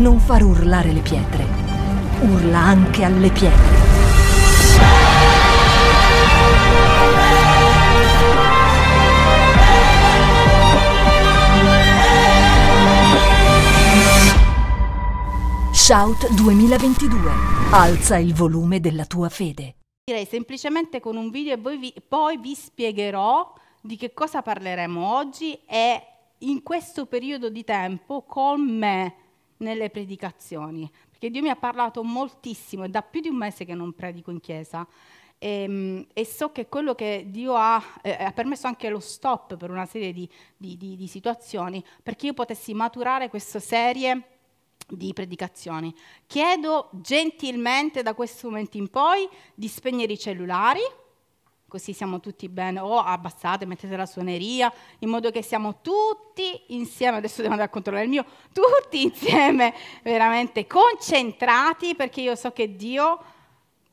non far urlare le pietre. Urla anche alle pietre. Shout 2022. Alza il volume della tua fede. Direi semplicemente con un video e poi vi, poi vi spiegherò di che cosa parleremo oggi e in questo periodo di tempo con me nelle predicazioni. Perché Dio mi ha parlato moltissimo, è da più di un mese che non predico in chiesa. E, ehm, e so che quello che Dio ha, eh, ha permesso anche lo stop per una serie di, di, di, di situazioni, perché io potessi maturare questa serie di predicazioni. Chiedo gentilmente da questo momento in poi di spegnere i cellulari, così siamo tutti bene, o abbassate, mettete la suoneria, in modo che siamo tutti insieme, adesso devo andare a controllare il mio, tutti insieme veramente concentrati, perché io so che Dio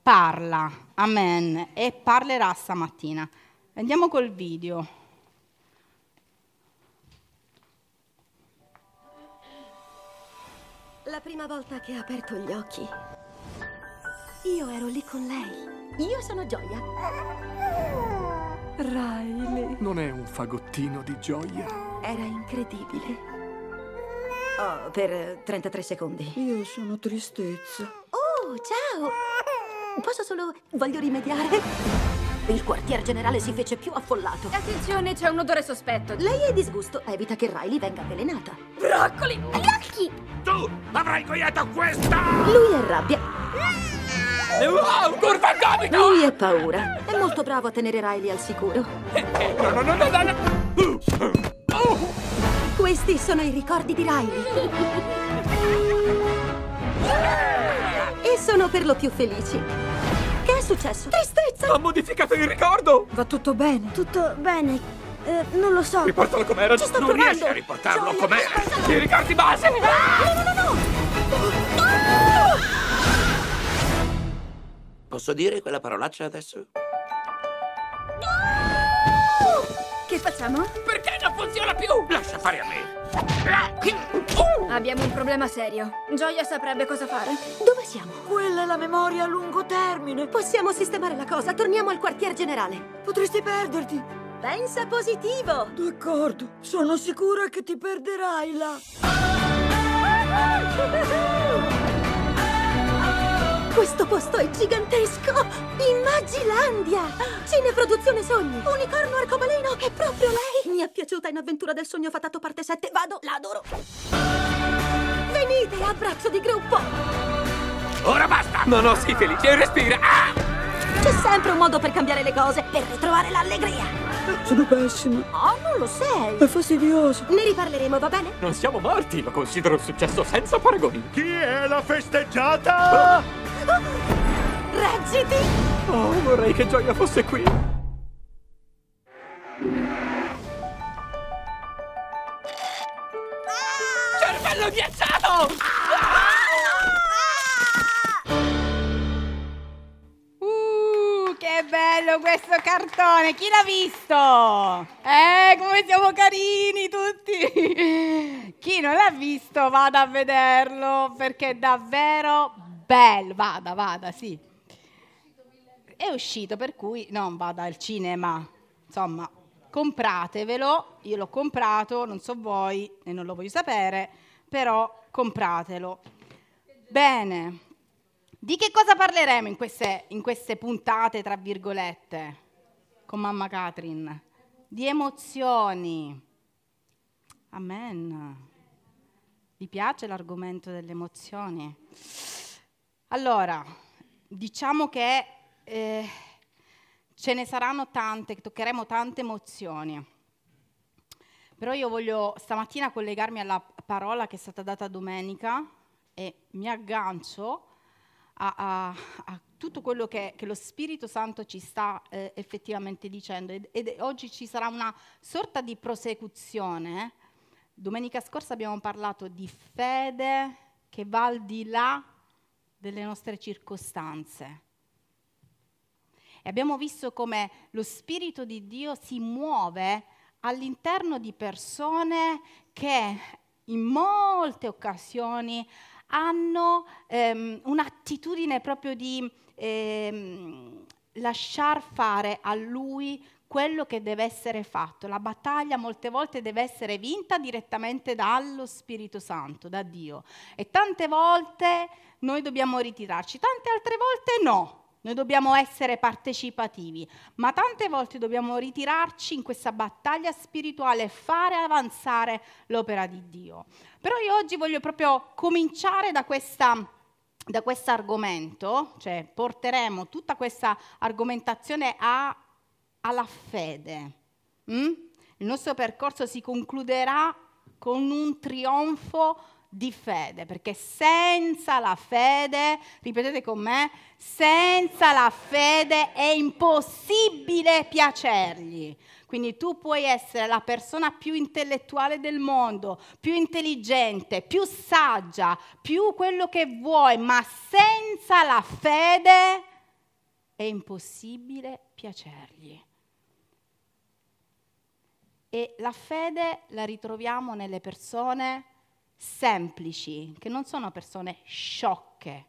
parla, amen, e parlerà stamattina. Andiamo col video. La prima volta che ha aperto gli occhi, io ero lì con lei. Io sono Gioia. Riley. Non è un fagottino di gioia. Era incredibile. Oh, per 33 secondi. Io sono tristezza. Oh, ciao! Posso solo... voglio rimediare? Il quartier generale si fece più affollato. Attenzione, c'è un odore sospetto. Lei è disgusto. Evita che Riley venga avvelenata. Broccoli! Gli occhi! Tu avrai ingoiato questa! Lui è rabbia. Wow, curva gomito! Lui è paura. È molto bravo a tenere Riley al sicuro. No, no, no, no, no, no. Questi sono i ricordi di Riley. E sono per lo più felici. Che è successo? Tristezza! Ha modificato il ricordo! Va tutto bene? Tutto bene. Eh, non lo so. Riportalo com'era. Ci sto non provando. riesci a riportarlo Gioia, com'era. I ricordi base! No, no, no, no! Posso dire quella parolaccia adesso? Che facciamo? Non funziona più? Lascia fare a me. Abbiamo un problema serio. Gioia saprebbe cosa fare. Dove siamo? Quella è la memoria a lungo termine. Possiamo sistemare la cosa. Torniamo al quartier generale. Potresti perderti. Pensa positivo. D'accordo. Sono sicura che ti perderai là. Questo posto è gigantesco! Immagilandia! Cineproduzione Sogni! Unicorno arcobaleno! È proprio lei! Mi è piaciuta in Avventura del Sogno Fatato parte 7. Vado, la adoro! Venite, abbraccio di gruppo! Ora basta! No, no, sii felice, respira! Ah! C'è sempre un modo per cambiare le cose, per ritrovare l'allegria! Sono pessima. Oh, non lo sei! È fastidioso. Ne riparleremo, va bene? Non siamo morti, lo considero un successo senza paragoni. Chi è la festeggiata? Reggiti! Oh, vorrei che Gioia fosse qui. Cervello ghiacciato! Uh, che bello questo cartone! Chi l'ha visto? Eh, come siamo carini tutti! Chi non l'ha visto vada a vederlo perché è davvero bello. Vada, vada, sì. È uscito, per cui non vada al cinema. Insomma, compratevelo. Io l'ho comprato, non so voi e non lo voglio sapere, però compratelo. Bene. Di che cosa parleremo in queste, in queste puntate, tra virgolette, con mamma Catherine? Di emozioni. Amen. Vi piace l'argomento delle emozioni? Allora, diciamo che eh, ce ne saranno tante, che toccheremo tante emozioni. Però io voglio stamattina collegarmi alla parola che è stata data domenica e mi aggancio a, a- a tutto quello che, che lo Spirito Santo ci sta eh, effettivamente dicendo. Ed, ed oggi ci sarà una sorta di prosecuzione. Domenica scorsa abbiamo parlato di fede che va al di là delle nostre circostanze. E abbiamo visto come lo Spirito di Dio si muove all'interno di persone che in molte occasioni hanno ehm, un'attitudine proprio di ehm, lasciar fare a lui quello che deve essere fatto. La battaglia molte volte deve essere vinta direttamente dallo Spirito Santo, da Dio. E tante volte noi dobbiamo ritirarci, tante altre volte no. Noi dobbiamo essere partecipativi, ma tante volte dobbiamo ritirarci in questa battaglia spirituale e fare avanzare l'opera di Dio. Però io oggi voglio proprio cominciare da questa da questo argomento, cioè porteremo tutta questa argomentazione a, alla fede. Mm? Il nostro percorso si concluderà con un trionfo di fede, perché senza la fede, ripetete con me, senza la fede è impossibile piacergli. Quindi tu puoi essere la persona più intellettuale del mondo, più intelligente, più saggia, più quello che vuoi, ma senza la fede è impossibile piacergli. E la fede la ritroviamo nelle persone semplici, che non sono persone sciocche,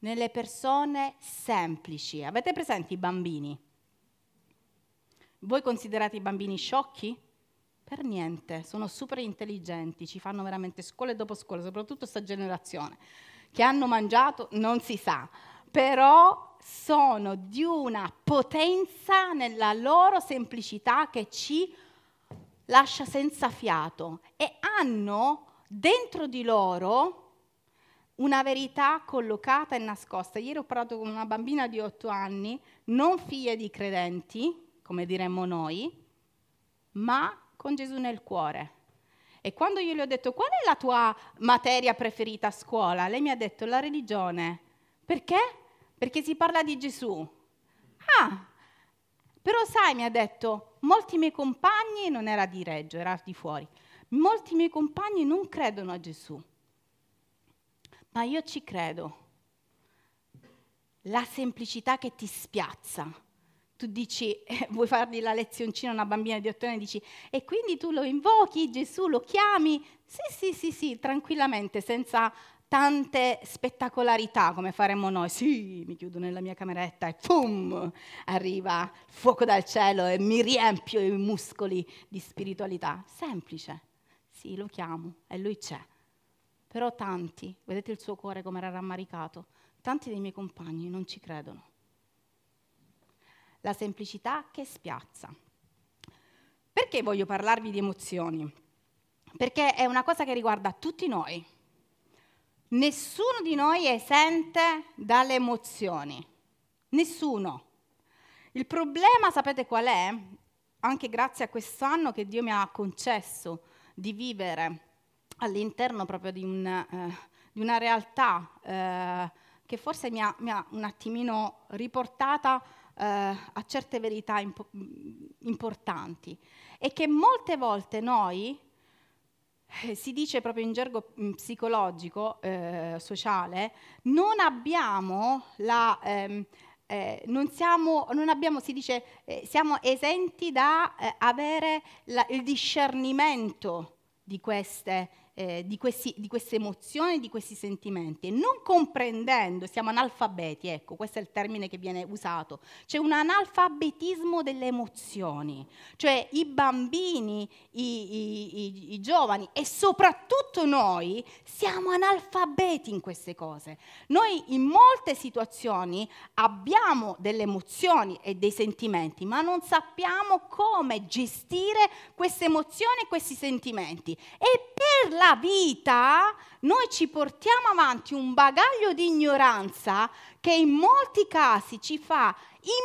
nelle persone semplici. Avete presente i bambini? Voi considerate i bambini sciocchi? Per niente, sono super intelligenti, ci fanno veramente scuole dopo scuola, soprattutto questa generazione. Che hanno mangiato non si sa, però sono di una potenza nella loro semplicità che ci lascia senza fiato e hanno dentro di loro una verità collocata e nascosta. Ieri ho parlato con una bambina di otto anni, non figlia di credenti, come diremmo noi, ma con Gesù nel cuore. E quando io le ho detto qual è la tua materia preferita a scuola, lei mi ha detto la religione. Perché? Perché si parla di Gesù. Ah, però sai, mi ha detto, molti miei compagni, non era di Reggio, era di fuori, molti miei compagni non credono a Gesù, ma io ci credo. La semplicità che ti spiazza. Tu dici, eh, vuoi fargli la lezioncina a una bambina di otto anni, dici, e quindi tu lo invochi, Gesù, lo chiami? Sì, sì, sì, sì, tranquillamente, senza tante spettacolarità come faremmo noi. Sì, mi chiudo nella mia cameretta e pum, arriva fuoco dal cielo e mi riempio i muscoli di spiritualità. Semplice. Sì, lo chiamo e lui c'è. Però tanti, vedete il suo cuore come era rammaricato, tanti dei miei compagni non ci credono. La semplicità che spiazza. Perché voglio parlarvi di emozioni? Perché è una cosa che riguarda tutti noi. Nessuno di noi è esente dalle emozioni. Nessuno. Il problema, sapete qual è? Anche grazie a quest'anno che Dio mi ha concesso di vivere all'interno proprio di, un, eh, di una realtà eh, che forse mi ha, mi ha, un attimino riportata eh, a certe verità impo- importanti. E che molte volte noi, eh, si dice proprio in gergo mm, psicologico, eh, sociale, non abbiamo la... Ehm, eh, non, siamo, non abbiamo, si dice, eh, siamo esenti da eh, avere la, il discernimento di queste eh, di, questi, di, queste emozioni, di questi sentimenti non comprendendo, siamo analfabeti, ecco, questo è il termine che viene usato, c'è un analfabetismo delle emozioni, cioè i bambini, i, i, i, i giovani e soprattutto noi siamo analfabeti in queste cose. Noi in molte situazioni abbiamo delle emozioni e dei sentimenti, ma non sappiamo come gestire queste emozioni e questi sentimenti. E per la vita noi ci portiamo avanti un bagaglio di ignoranza che in molti casi ci fa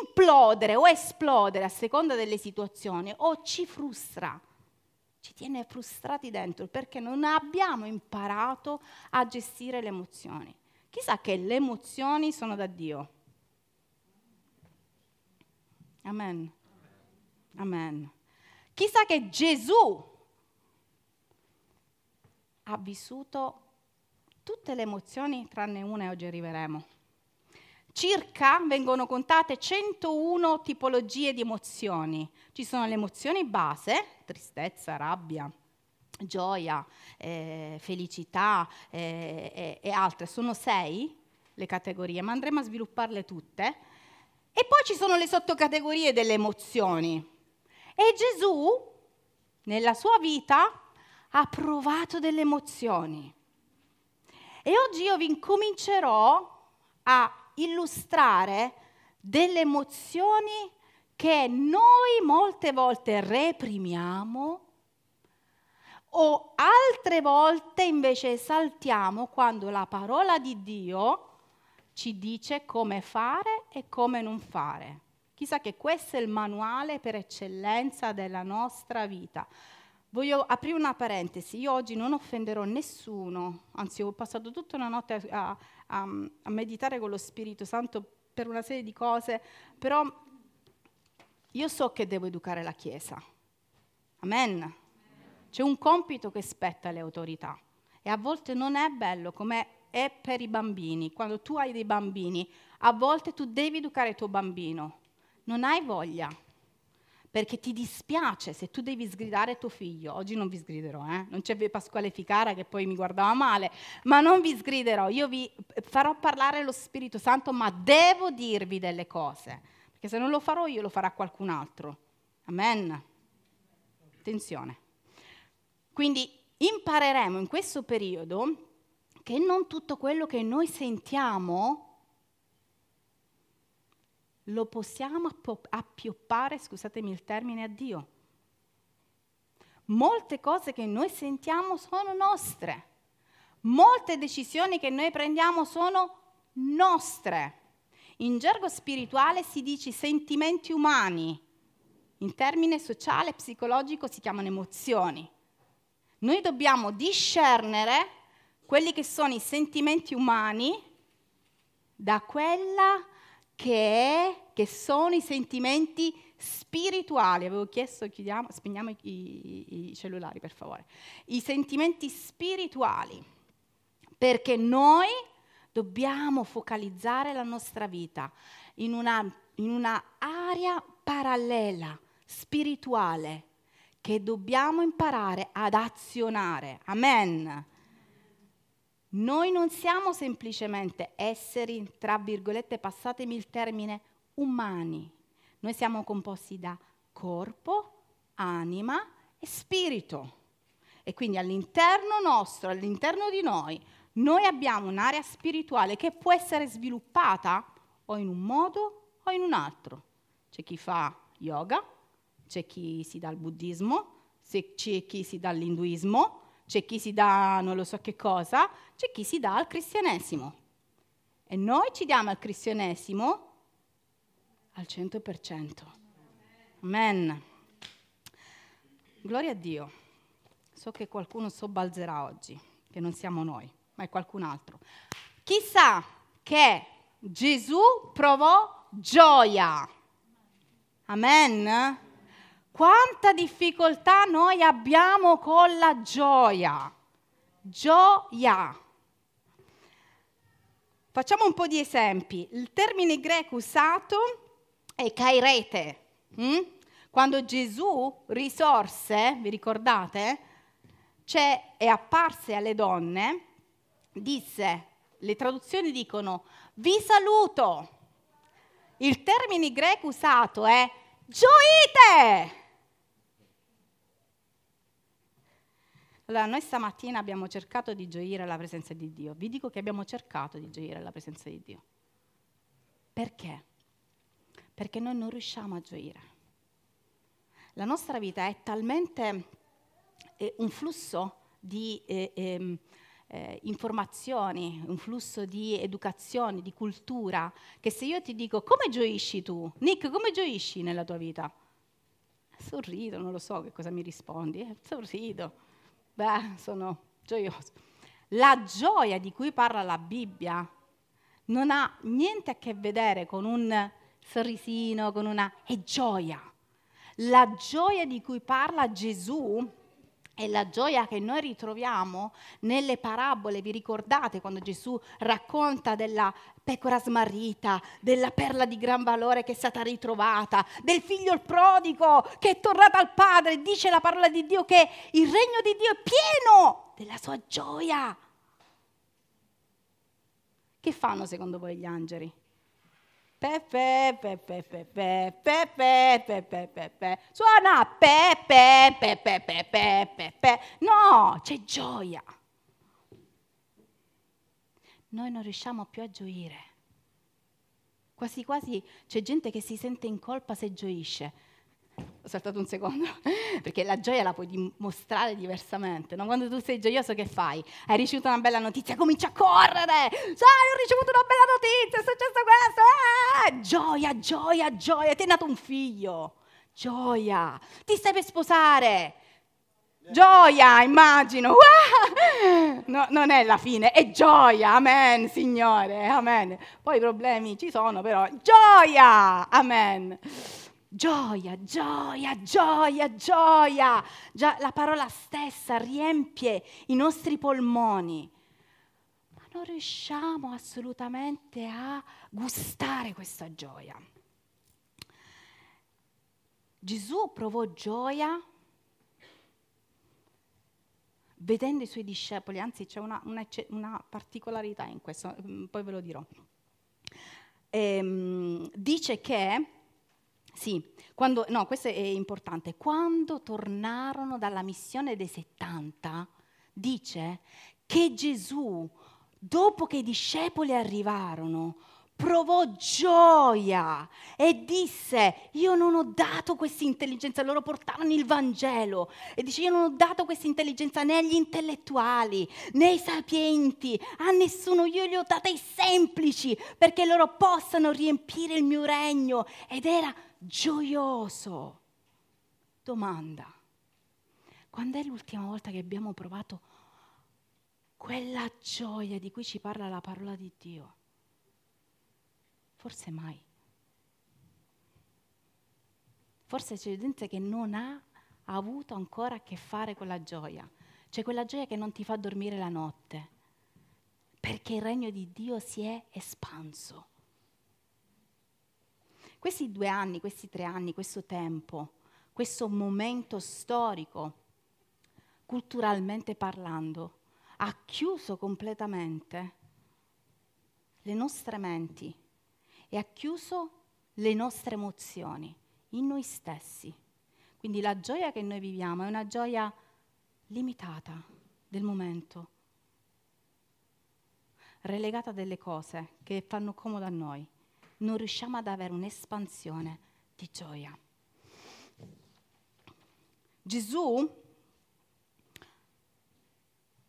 implodere o esplodere a seconda delle situazioni o ci frustra. Ci tiene frustrati dentro perché non abbiamo imparato a gestire le emozioni. Chissà che le emozioni sono da Dio. Amen. Amen. Chissà che Gesù ha vissuto tutte le emozioni tranne una e oggi arriveremo. Circa vengono contate 101 tipologie di emozioni. Ci sono le emozioni base, tristezza, rabbia, gioia, eh, felicità eh, e altre. Sono sei le categorie, ma andremo a svilupparle tutte. E poi ci sono le sottocategorie delle emozioni. E Gesù, nella sua vita, ha provato delle emozioni. E oggi io vi incomincerò a illustrare delle emozioni che noi molte volte reprimiamo o altre volte invece esaltiamo quando la parola di Dio ci dice come fare e come non fare. Chissà che questo è il manuale per eccellenza della nostra vita. Voglio aprire una parentesi, io oggi non offenderò nessuno, anzi ho passato tutta una notte a, a, a meditare con lo Spirito Santo per una serie di cose, però io so che devo educare la Chiesa. Amen. C'è un compito che spetta alle autorità e a volte non è bello come è per i bambini. Quando tu hai dei bambini, a volte tu devi educare il tuo bambino. Non hai voglia, perché ti dispiace se tu devi sgridare tuo figlio. Oggi non vi sgriderò, eh? non c'è Pasquale Ficara che poi mi guardava male, ma non vi sgriderò, io vi farò parlare lo Spirito Santo, ma devo dirvi delle cose, perché se non lo farò io lo farà qualcun altro. Amen. Attenzione. Quindi impareremo in questo periodo che non tutto quello che noi sentiamo lo possiamo appioppare, scusatemi il termine, a Dio. Molte cose che noi sentiamo sono nostre. Molte decisioni che noi prendiamo sono nostre. In gergo spirituale si dice sentimenti umani, in termine sociale e psicologico si chiamano emozioni. Noi dobbiamo discernere quelli che sono i sentimenti umani da quella che, che sono i sentimenti spirituali. Avevo chiesto, chiudiamo, spegniamo i, i, i cellulari per favore. I sentimenti spirituali, perché noi dobbiamo focalizzare la nostra vita in una, in una area parallela, spirituale, che dobbiamo imparare ad azionare. Amen. Noi non siamo semplicemente esseri, tra virgolette, passatemi il termine, umani. Noi siamo composti da corpo, anima e spirito. E quindi all'interno nostro, all'interno di noi, noi abbiamo un'area spirituale che può essere sviluppata o in un modo o in un altro. C'è chi fa yoga, c'è chi si dà al buddismo, c'è chi si dà all'induismo, c'è chi si dà non lo so che cosa, c'è chi si dà al cristianesimo. E noi ci diamo al cristianesimo al 100%. Amen. Gloria a Dio. So che qualcuno sobbalzerà oggi, che non siamo noi, ma è qualcun altro. Chissà che Gesù provò gioia. Amen. Quanta difficoltà noi abbiamo con la gioia. Gioia. Facciamo un po' di esempi. Il termine greco usato è kairete. Hm? Quando Gesù risorse, vi ricordate, cioè è apparse alle donne, disse, le traduzioni dicono, vi saluto. Il termine greco usato è gioite. Allora, noi stamattina abbiamo cercato di gioire alla presenza di Dio. Vi dico che abbiamo cercato di gioire alla presenza di Dio. Perché? Perché noi non riusciamo a gioire. La nostra vita è talmente eh, un flusso di eh, eh, eh, informazioni, un flusso di educazione, di cultura, che se io ti dico come gioisci tu, Nick, come gioisci nella tua vita? Sorrido, non lo so che cosa mi rispondi, eh, sorrido Beh, sono gioioso. La gioia di cui parla la Bibbia non ha niente a che vedere con un sorrisino, con una... è gioia. La gioia di cui parla Gesù è la gioia che noi ritroviamo nelle parabole. Vi ricordate quando Gesù racconta della pecora smarrita, della perla di gran valore che è stata ritrovata, del figlio il prodigo che è tornato al padre? Dice la parola di Dio che il regno di Dio è pieno della sua gioia. Che fanno secondo voi gli angeli? Pepe, pepe, pepe, pepe, pepe, pepe. Suona pepe, pepe, pepe, pepe. No, c'è gioia. Noi non riusciamo più a gioire. Quasi quasi c'è gente che si sente in colpa se gioisce ho saltato un secondo, perché la gioia la puoi dimostrare diversamente. No? Quando tu sei gioioso, che fai? Hai ricevuto una bella notizia, cominci a correre. Sai, ho ricevuto una bella notizia, è successo questo. Eh! Gioia, gioia, gioia. Ti è nato un figlio. Gioia. Ti stai per sposare. Gioia, immagino. No, non è la fine, è gioia. Amen, Signore. Amen. Poi i problemi ci sono, però. Gioia. Amen. Gioia, gioia, gioia, gioia. Già la parola stessa riempie i nostri polmoni. Ma non riusciamo assolutamente a gustare questa gioia. Gesù provò gioia vedendo i suoi discepoli, anzi c'è una, una, una particolarità in questo, mm, poi ve lo dirò. Ehm, dice che sì, quando, no, questo è importante. Quando tornarono dalla missione dei 70, dice che Gesù, dopo che i discepoli arrivarono, provò gioia e disse io non ho dato questa intelligenza, loro portarono il Vangelo e dice io non ho dato questa intelligenza né agli intellettuali né ai sapienti, a nessuno, io li ho data ai semplici perché loro possano riempire il mio regno ed era gioioso. Domanda, quando è l'ultima volta che abbiamo provato quella gioia di cui ci parla la parola di Dio? Forse mai. Forse c'è gente che non ha avuto ancora a che fare con la gioia. C'è quella gioia che non ti fa dormire la notte, perché il regno di Dio si è espanso. Questi due anni, questi tre anni, questo tempo, questo momento storico, culturalmente parlando, ha chiuso completamente le nostre menti e ha chiuso le nostre emozioni in noi stessi. Quindi la gioia che noi viviamo è una gioia limitata del momento, relegata a delle cose che fanno comodo a noi non riusciamo ad avere un'espansione di gioia. Gesù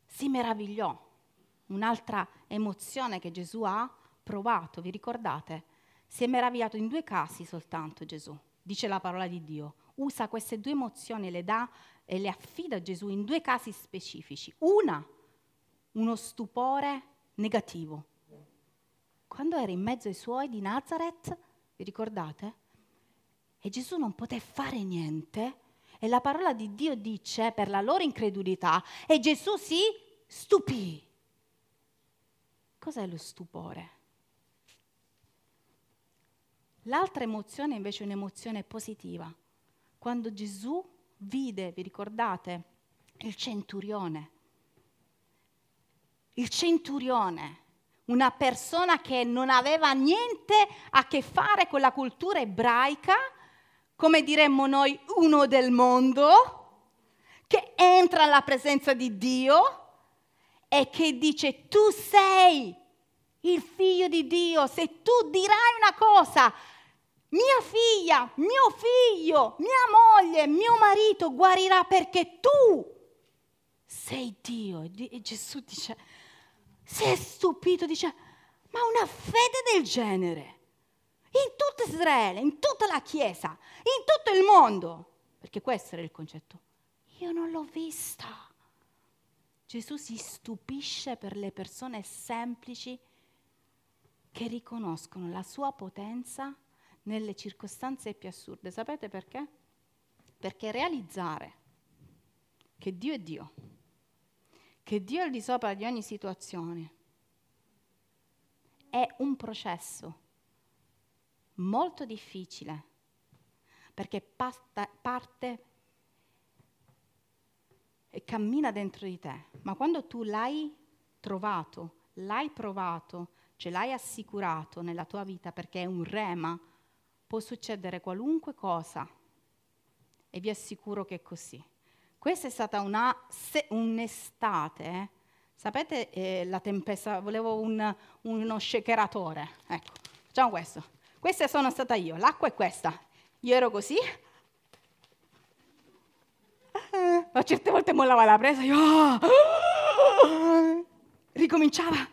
si meravigliò. Un'altra emozione che Gesù ha provato, vi ricordate? Si è meravigliato in due casi soltanto Gesù, dice la parola di Dio. Usa queste due emozioni, le dà e le affida a Gesù in due casi specifici. Una, uno stupore negativo, quando era in mezzo ai suoi di Nazareth, vi ricordate? E Gesù non poté fare niente. E la parola di Dio dice per la loro incredulità, e Gesù si stupì. Cos'è lo stupore? L'altra emozione invece è un'emozione positiva. Quando Gesù vide, vi ricordate, il centurione. Il centurione una persona che non aveva niente a che fare con la cultura ebraica, come diremmo noi, uno del mondo, che entra alla presenza di Dio e che dice tu sei il figlio di Dio, se tu dirai una cosa, mia figlia, mio figlio, mia moglie, mio marito guarirà perché tu sei Dio. E Gesù dice, si è stupito, dice, ma una fede del genere, in tutta Israele, in tutta la Chiesa, in tutto il mondo, perché questo era il concetto, io non l'ho vista. Gesù si stupisce per le persone semplici che riconoscono la sua potenza nelle circostanze più assurde. Sapete perché? Perché realizzare che Dio è Dio, che Dio è al di sopra di ogni situazione. È un processo molto difficile perché pasta, parte e cammina dentro di te, ma quando tu l'hai trovato, l'hai provato, ce l'hai assicurato nella tua vita perché è un rema, può succedere qualunque cosa e vi assicuro che è così. Questa è stata una, se, un'estate, sapete eh, la tempesta, volevo un, uno shakeratore, ecco, facciamo questo. Questa sono stata io, l'acqua è questa, io ero così, ma certe volte mollava la presa, io ricominciava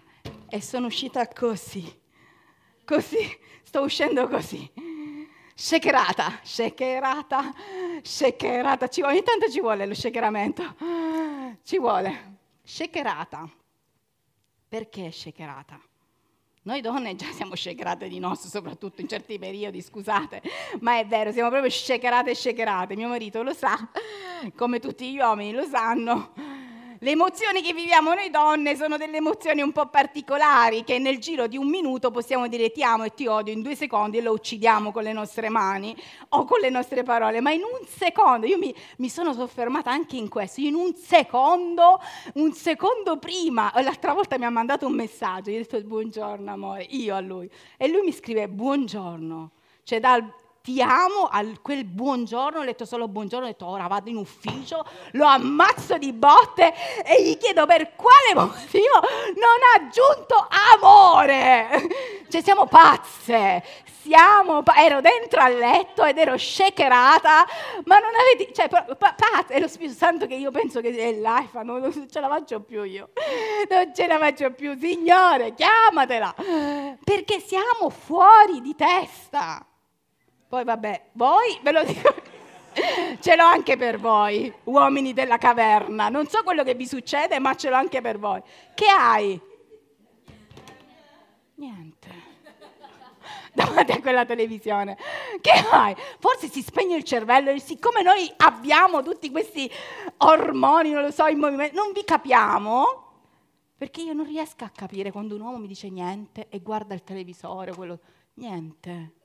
e sono uscita così, così, sto uscendo così, shakerata, shakerata, shakerata, ci vuole, ogni tanto ci vuole lo shakeramento, ci vuole, shakerata. Perché shakerata? Noi donne già siamo shakerate di nostro, soprattutto in certi periodi, scusate, ma è vero, siamo proprio shakerate e shakerate. Mio marito lo sa, come tutti gli uomini lo sanno. Le emozioni che viviamo noi donne sono delle emozioni un po' particolari che nel giro di un minuto possiamo dire ti amo e ti odio in due secondi e lo uccidiamo con le nostre mani o con le nostre parole, ma in un secondo, io mi, mi sono soffermata anche in questo, in un secondo, un secondo prima, l'altra volta mi ha mandato un messaggio, io ho detto buongiorno amore, io a lui, e lui mi scrive buongiorno, cioè dal, ti amo, a quel buongiorno, ho letto solo buongiorno, ho detto ora vado in ufficio, lo ammazzo di botte e gli chiedo per quale motivo non ha aggiunto amore. Cioè siamo pazze, siamo, ero dentro al letto ed ero shakerata, ma non avete, cioè pazze, è lo Spirito Santo che io penso che è l'AIFA, non, non ce la faccio più io, non ce la faccio più, Signore, chiamatela, perché siamo fuori di testa. Poi vabbè, voi ve lo dico. ce l'ho anche per voi, uomini della caverna. Non so quello che vi succede, ma ce l'ho anche per voi. Che hai? Niente. Davanti a quella televisione. Che hai? Forse si spegne il cervello siccome noi abbiamo tutti questi ormoni, non lo so, in movimento, non vi capiamo. Perché io non riesco a capire quando un uomo mi dice niente e guarda il televisore, quello... Niente.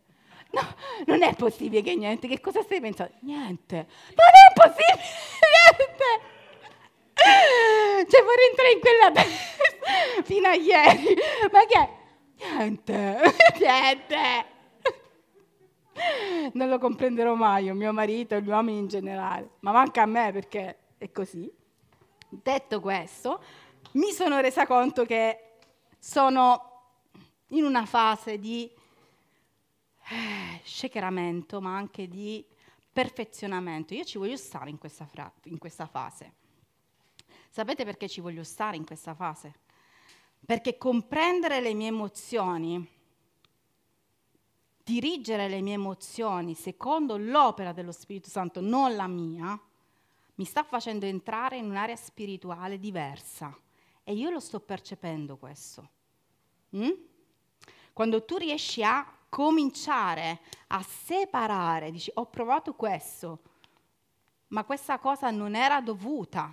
No, non è possibile che niente. Che cosa stai pensando? Niente. Non è possibile niente. Cioè vorrei entrare in quella testa fino a ieri. Ma che è? Niente. Niente. Non lo comprenderò mai, io, mio marito gli uomini in generale. Ma manca a me perché è così. Detto questo, mi sono resa conto che sono in una fase di eh, shakeramento, ma anche di perfezionamento. Io ci voglio stare in questa, fra- in questa fase. Sapete perché ci voglio stare in questa fase? Perché comprendere le mie emozioni, dirigere le mie emozioni secondo l'opera dello Spirito Santo, non la mia, mi sta facendo entrare in un'area spirituale diversa. E io lo sto percependo questo. Mm? Quando tu riesci a cominciare a separare, dici ho provato questo, ma questa cosa non era dovuta,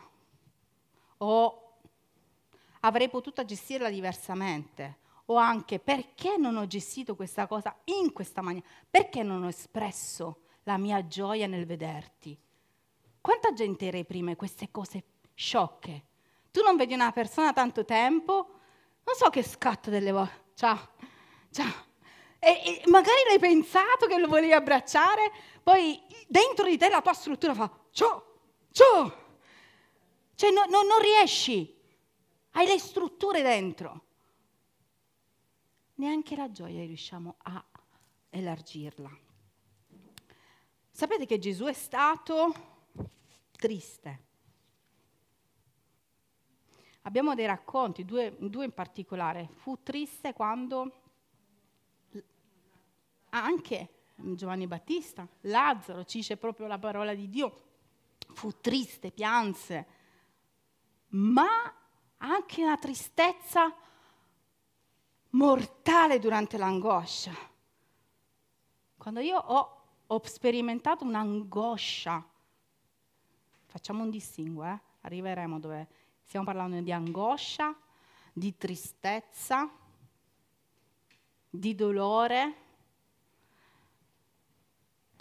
o avrei potuto gestirla diversamente, o anche perché non ho gestito questa cosa in questa maniera, perché non ho espresso la mia gioia nel vederti. Quanta gente reprime queste cose sciocche? Tu non vedi una persona tanto tempo, non so che scatto delle volte. Ciao, ciao e, e magari l'hai pensato che lo volevi abbracciare, poi dentro di te la tua struttura fa ciao, ciao. Cioè no, no, non riesci, hai le strutture dentro. Neanche la gioia riusciamo a elargirla. Sapete che Gesù è stato triste. Abbiamo dei racconti, due, due in particolare. Fu triste quando anche Giovanni Battista, Lazzaro, ci dice proprio la parola di Dio, fu triste, pianse, ma anche una tristezza mortale durante l'angoscia. Quando io ho, ho sperimentato un'angoscia facciamo un distinguo, eh? arriveremo dove stiamo parlando di angoscia, di tristezza, di dolore.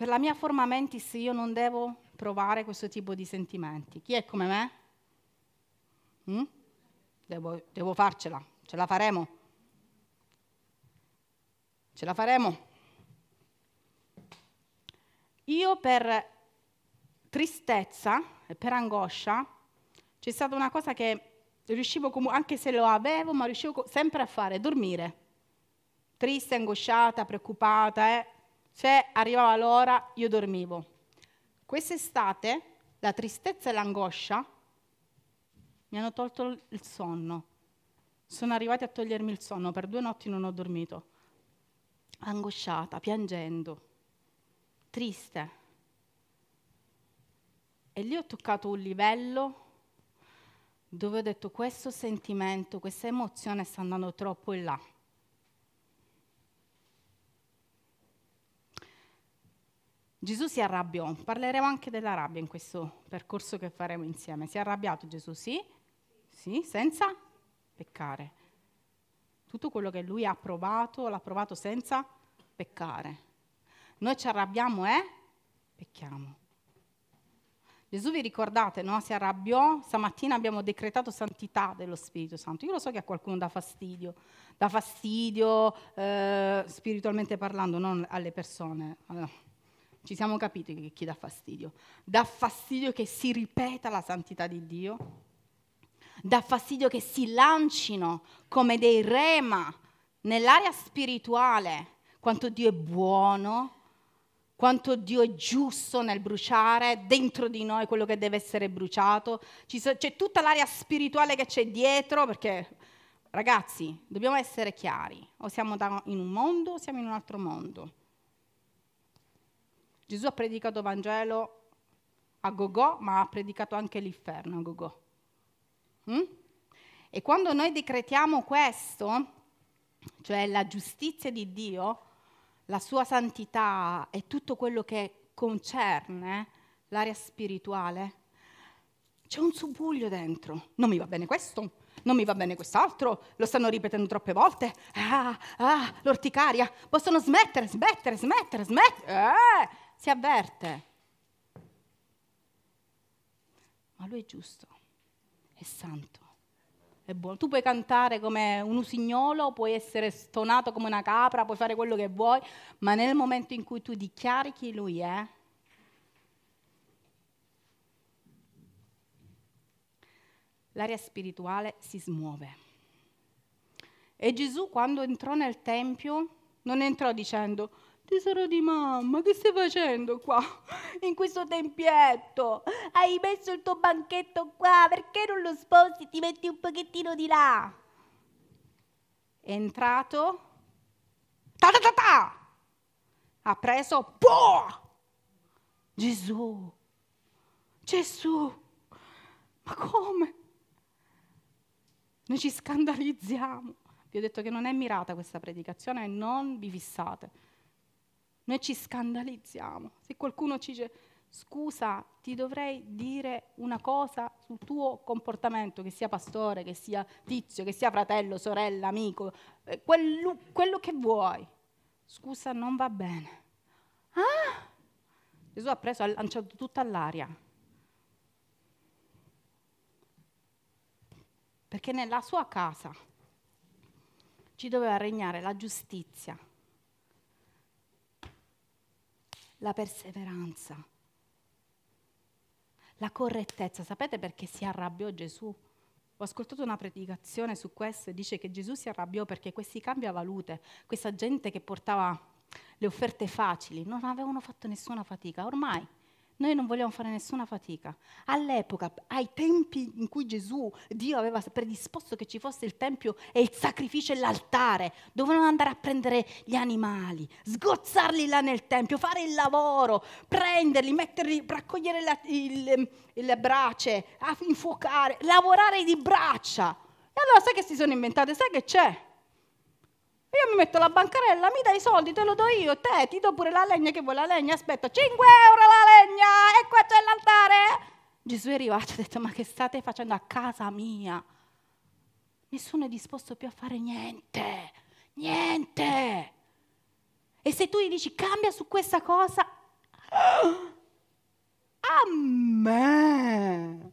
Per la mia forma mentis io non devo provare questo tipo di sentimenti. Chi è come me? Mm? Devo, devo farcela, ce la faremo. Ce la faremo. Io per tristezza e per angoscia c'è stata una cosa che riuscivo, comu- anche se lo avevo, ma riuscivo sempre a fare, dormire. Triste, angosciata, preoccupata, eh. Se arrivava l'ora io dormivo. Quest'estate la tristezza e l'angoscia mi hanno tolto il sonno. Sono arrivati a togliermi il sonno, per due notti non ho dormito. Angosciata, piangendo, triste. E lì ho toccato un livello dove ho detto questo sentimento, questa emozione sta andando troppo in là. Gesù si arrabbiò, parleremo anche della rabbia in questo percorso che faremo insieme. Si è arrabbiato Gesù, sì? Sì, senza peccare. Tutto quello che lui ha provato, l'ha provato senza peccare. Noi ci arrabbiamo e pecchiamo. Gesù vi ricordate, no? Si arrabbiò, stamattina abbiamo decretato santità dello Spirito Santo. Io lo so che a qualcuno dà fastidio, dà fastidio eh, spiritualmente parlando, non alle persone. Allora, ci siamo capiti che chi dà fastidio. Dà fastidio che si ripeta la santità di Dio, dà fastidio che si lancino come dei rema nell'area spirituale, quanto Dio è buono, quanto Dio è giusto nel bruciare dentro di noi quello che deve essere bruciato. c'è tutta l'area spirituale che c'è dietro, perché ragazzi, dobbiamo essere chiari, o siamo in un mondo o siamo in un altro mondo. Gesù ha predicato Vangelo a Gogò, ma ha predicato anche l'inferno a Gogò. Mm? E quando noi decretiamo questo, cioè la giustizia di Dio, la sua santità e tutto quello che concerne l'area spirituale, c'è un subbuglio dentro. Non mi va bene questo, non mi va bene quest'altro, lo stanno ripetendo troppe volte. Ah, ah, l'orticaria, possono smettere, smettere, smettere, smettere. Eh, si avverte. Ma lui è giusto, è santo è buono. Tu puoi cantare come un usignolo, puoi essere stonato come una capra, puoi fare quello che vuoi, ma nel momento in cui tu dichiari chi lui è, l'area spirituale si smuove. E Gesù quando entrò nel Tempio non entrò dicendo Tesoro di mamma, che stai facendo qua? In questo tempietto? Hai messo il tuo banchetto qua, perché non lo sposti? Ti metti un pochettino di là. È entrato, ta ta ta ta, ha preso, boh! Gesù, Gesù, ma come? Noi ci scandalizziamo. Vi ho detto che non è mirata questa predicazione e non vi fissate. Noi ci scandalizziamo. Se qualcuno ci dice scusa, ti dovrei dire una cosa sul tuo comportamento, che sia pastore, che sia tizio, che sia fratello, sorella, amico, eh, quello, quello che vuoi. Scusa, non va bene. Ah! Gesù ha preso, ha lanciato tutta all'aria. Perché nella sua casa ci doveva regnare la giustizia la perseveranza, la correttezza. Sapete perché si arrabbiò Gesù? Ho ascoltato una predicazione su questo e dice che Gesù si arrabbiò perché questi cambiavalute, questa gente che portava le offerte facili, non avevano fatto nessuna fatica. Ormai noi non vogliamo fare nessuna fatica. All'epoca, ai tempi in cui Gesù, Dio aveva predisposto che ci fosse il Tempio e il sacrificio e l'altare, dovevano andare a prendere gli animali, sgozzarli là nel Tempio, fare il lavoro, prenderli, metterli, raccogliere la, il, le brace, infuocare, lavorare di braccia. E allora sai che si sono inventate? Sai che c'è? Io mi metto la bancarella, mi dai i soldi, te lo do io, te ti do pure la legna che vuoi la legna, aspetta, 5 euro la legna e qua c'è l'altare. Gesù è arrivato e ha detto, ma che state facendo a casa mia? Nessuno è disposto più a fare niente, niente. E se tu gli dici cambia su questa cosa, a me.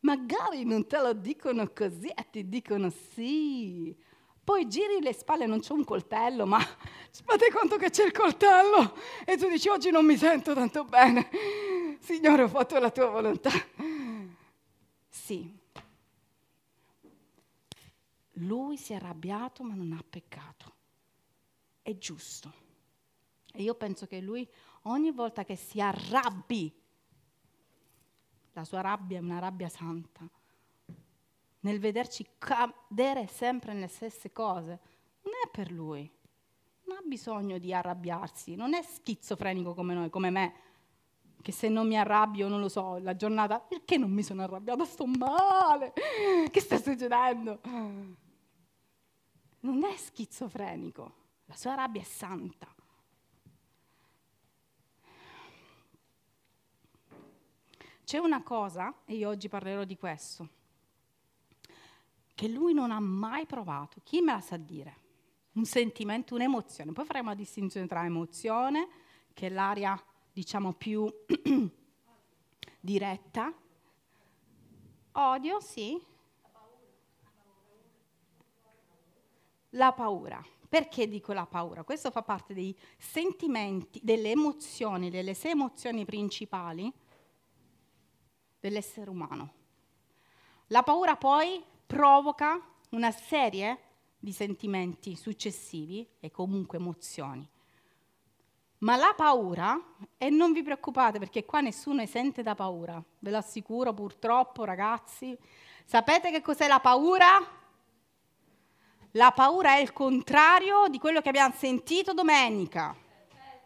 Magari non te lo dicono così e ti dicono sì. Poi giri le spalle, non c'è un coltello, ma fate conto che c'è il coltello e tu dici oggi non mi sento tanto bene. Signore, ho fatto la tua volontà. Sì. Lui si è arrabbiato ma non ha peccato. È giusto. E io penso che lui ogni volta che si arrabbi, la sua rabbia è una rabbia santa, nel vederci cadere sempre nelle stesse cose, non è per lui. Non ha bisogno di arrabbiarsi, non è schizofrenico come noi, come me, che se non mi arrabbio, non lo so, la giornata, perché non mi sono arrabbiata? Sto male, che sta succedendo? Non è schizofrenico, la sua rabbia è santa. C'è una cosa, e io oggi parlerò di questo, che lui non ha mai provato. Chi me la sa dire? Un sentimento, un'emozione. Poi faremo la distinzione tra emozione, che è l'aria, diciamo, più diretta. Odio, sì. La paura. Perché dico la paura? Questo fa parte dei sentimenti, delle emozioni, delle sei emozioni principali dell'essere umano. La paura poi provoca una serie di sentimenti successivi e comunque emozioni. Ma la paura, e non vi preoccupate perché qua nessuno esente da paura, ve lo assicuro purtroppo ragazzi, sapete che cos'è la paura? La paura è il contrario di quello che abbiamo sentito domenica.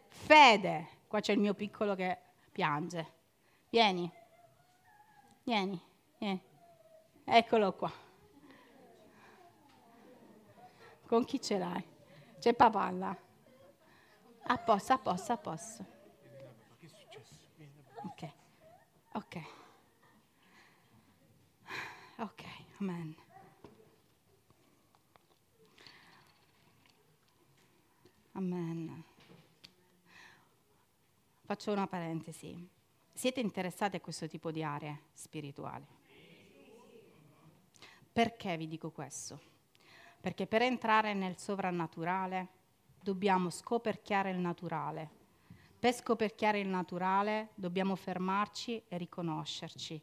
Fede. Qua c'è il mio piccolo che piange. Vieni. Vieni, vieni. Eccolo qua. Con chi ce l'hai? C'è papà là. A posto, a posto, a posto. Ok, ok. Ok, amen. Amen. Faccio una parentesi. Siete interessati a questo tipo di aree spirituali? Perché vi dico questo? Perché per entrare nel sovrannaturale dobbiamo scoperchiare il naturale. Per scoperchiare il naturale dobbiamo fermarci e riconoscerci.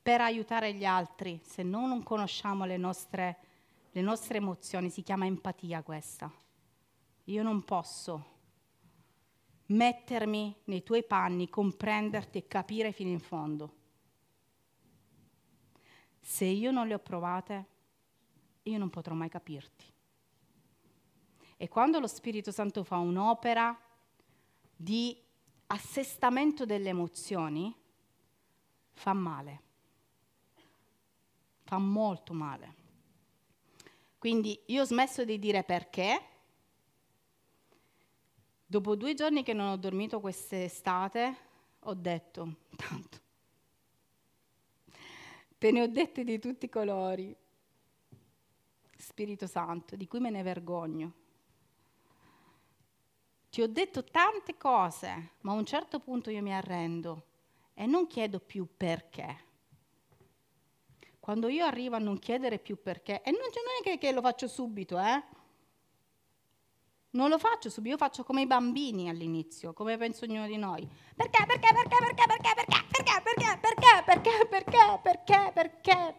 Per aiutare gli altri, se noi non conosciamo le nostre, le nostre emozioni, si chiama empatia questa. Io non posso mettermi nei tuoi panni, comprenderti e capire fino in fondo. Se io non le ho provate, io non potrò mai capirti. E quando lo Spirito Santo fa un'opera di assestamento delle emozioni, fa male, fa molto male. Quindi io ho smesso di dire perché, Dopo due giorni che non ho dormito quest'estate, ho detto, tanto, te ne ho dette di tutti i colori, Spirito Santo, di cui me ne vergogno. Ti ho detto tante cose, ma a un certo punto io mi arrendo e non chiedo più perché. Quando io arrivo a non chiedere più perché, e non, non è che, che lo faccio subito, eh? Non lo faccio subito, io faccio come i bambini all'inizio, come penso ognuno di noi. Perché, perché, perché, perché, perché, perché, perché, perché, perché, perché, perché, perché, perché, perché,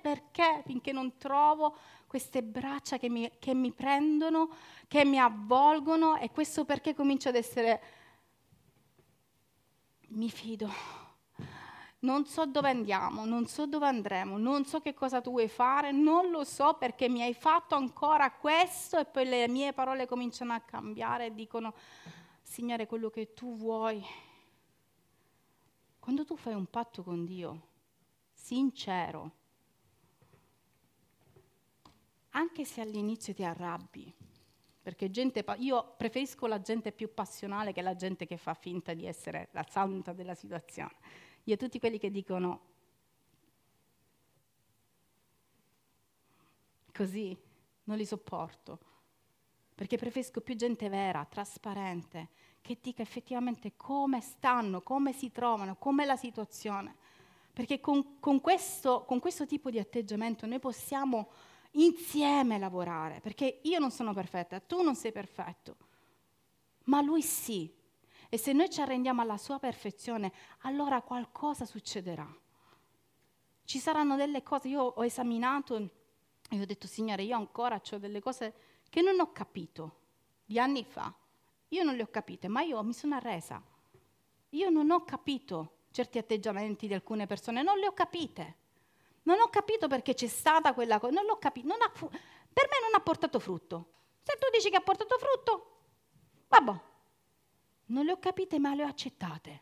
finché non trovo queste braccia che mi, che mi prendono, che mi avvolgono e questo perché comincio ad essere... Mi fido, non so dove andiamo, non so dove andremo, non so che cosa tu vuoi fare, non lo so perché mi hai fatto ancora questo e poi le mie parole cominciano a cambiare e dicono, Signore, quello che tu vuoi. Quando tu fai un patto con Dio, sincero, anche se all'inizio ti arrabbi, perché gente, io preferisco la gente più passionale che la gente che fa finta di essere la santa della situazione Io tutti quelli che dicono così, non li sopporto, perché preferisco più gente vera, trasparente, che dica effettivamente come stanno, come si trovano, com'è la situazione. Perché con, con, questo, con questo tipo di atteggiamento noi possiamo insieme lavorare, perché io non sono perfetta, tu non sei perfetto, ma lui sì. E se noi ci arrendiamo alla sua perfezione, allora qualcosa succederà. Ci saranno delle cose, io ho esaminato e ho detto, Signore, io ancora ho delle cose che non ho capito di anni fa. Io non le ho capite, ma io mi sono arresa. Io non ho capito certi atteggiamenti di alcune persone, non le ho capite. Non ho capito perché c'è stata quella cosa, non l'ho capito. Non fu- per me non ha portato frutto. Se tu dici che ha portato frutto, vabbè. Non le ho capite, ma le ho accettate.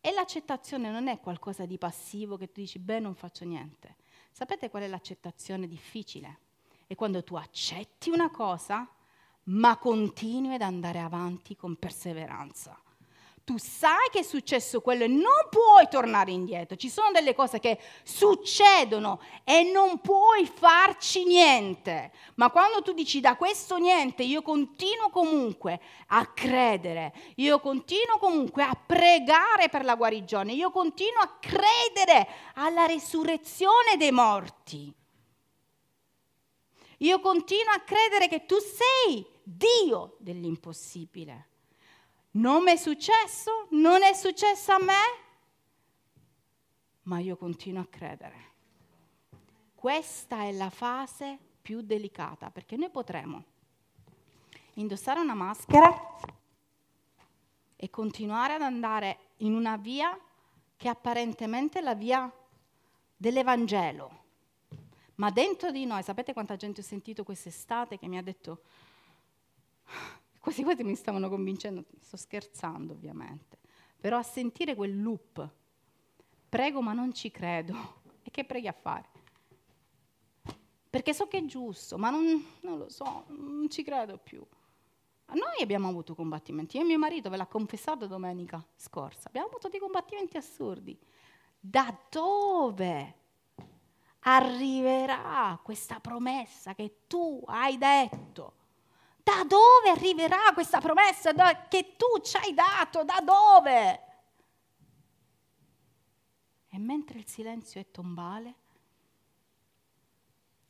E l'accettazione non è qualcosa di passivo che tu dici, beh, non faccio niente. Sapete qual è l'accettazione difficile? È quando tu accetti una cosa, ma continui ad andare avanti con perseveranza tu sai che è successo quello e non puoi tornare indietro. Ci sono delle cose che succedono e non puoi farci niente. Ma quando tu dici da questo niente, io continuo comunque a credere, io continuo comunque a pregare per la guarigione, io continuo a credere alla resurrezione dei morti. Io continuo a credere che tu sei Dio dell'impossibile. Non mi è successo, non è successo a me, ma io continuo a credere. Questa è la fase più delicata perché noi potremo indossare una maschera e continuare ad andare in una via che apparentemente è la via dell'Evangelo. Ma dentro di noi, sapete quanta gente ho sentito quest'estate che mi ha detto quasi quasi mi stavano convincendo, sto scherzando ovviamente, però a sentire quel loop, prego ma non ci credo, e che preghi a fare? Perché so che è giusto, ma non, non lo so, non ci credo più. Noi abbiamo avuto combattimenti, io e mio marito ve l'ha confessato domenica scorsa, abbiamo avuto dei combattimenti assurdi. Da dove arriverà questa promessa che tu hai detto? Da dove arriverà questa promessa che tu ci hai dato? Da dove? E mentre il silenzio è tombale,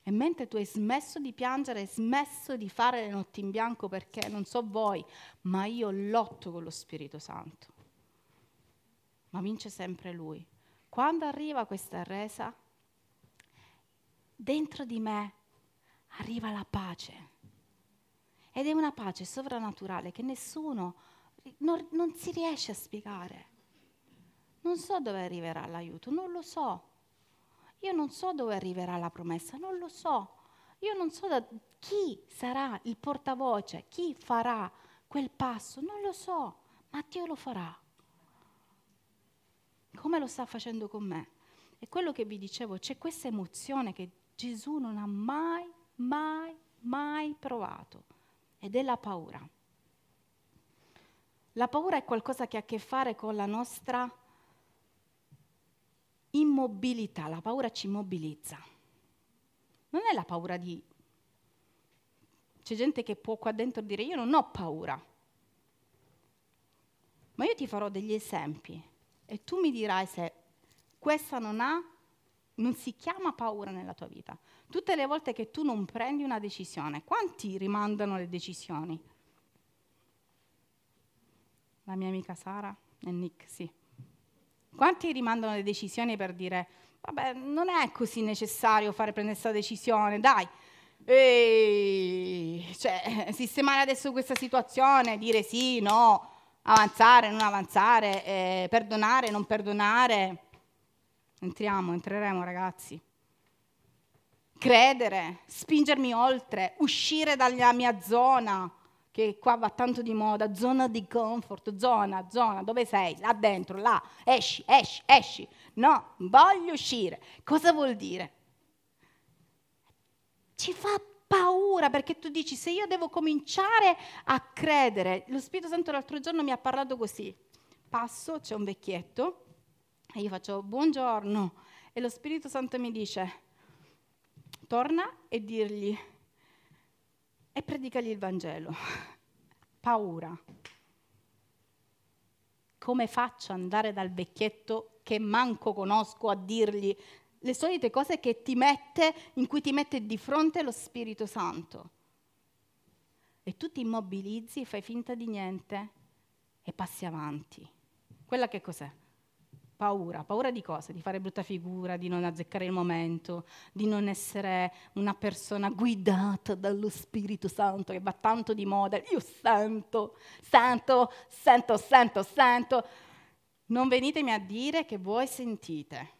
e mentre tu hai smesso di piangere, hai smesso di fare le notti in bianco perché non so voi, ma io lotto con lo Spirito Santo. Ma vince sempre Lui. Quando arriva questa resa, dentro di me arriva la pace ed è una pace sovrannaturale che nessuno, non, non si riesce a spiegare. Non so dove arriverà l'aiuto, non lo so. Io non so dove arriverà la promessa, non lo so. Io non so da chi sarà il portavoce, chi farà quel passo, non lo so, ma Dio lo farà. Come lo sta facendo con me. E quello che vi dicevo, c'è questa emozione che Gesù non ha mai, mai, mai provato ed è la paura. La paura è qualcosa che ha a che fare con la nostra immobilità, la paura ci immobilizza. Non è la paura di... C'è gente che può qua dentro dire io non ho paura, ma io ti farò degli esempi e tu mi dirai se questa non ha, non si chiama paura nella tua vita. Tutte le volte che tu non prendi una decisione, quanti rimandano le decisioni? La mia amica Sara e Nick, sì. Quanti rimandano le decisioni per dire, vabbè, non è così necessario fare prendere questa decisione, dai. E, cioè, sistemare adesso questa situazione, dire sì, no, avanzare, non avanzare, eh, perdonare, non perdonare. Entriamo, entreremo ragazzi credere, spingermi oltre, uscire dalla mia zona, che qua va tanto di moda, zona di comfort, zona, zona, dove sei? Là dentro, là, esci, esci, esci. No, voglio uscire. Cosa vuol dire? Ci fa paura perché tu dici se io devo cominciare a credere, lo Spirito Santo l'altro giorno mi ha parlato così, passo, c'è un vecchietto, e io faccio buongiorno, e lo Spirito Santo mi dice, torna e dirgli, e predicagli il Vangelo. Paura. Come faccio ad andare dal vecchietto che manco conosco a dirgli le solite cose che ti mette, in cui ti mette di fronte lo Spirito Santo? E tu ti immobilizzi, fai finta di niente e passi avanti. Quella che cos'è? Paura. Paura di cosa? Di fare brutta figura, di non azzeccare il momento, di non essere una persona guidata dallo Spirito Santo che va tanto di moda. Io sento, sento, sento, sento, sento. Non venitemi a dire che voi sentite.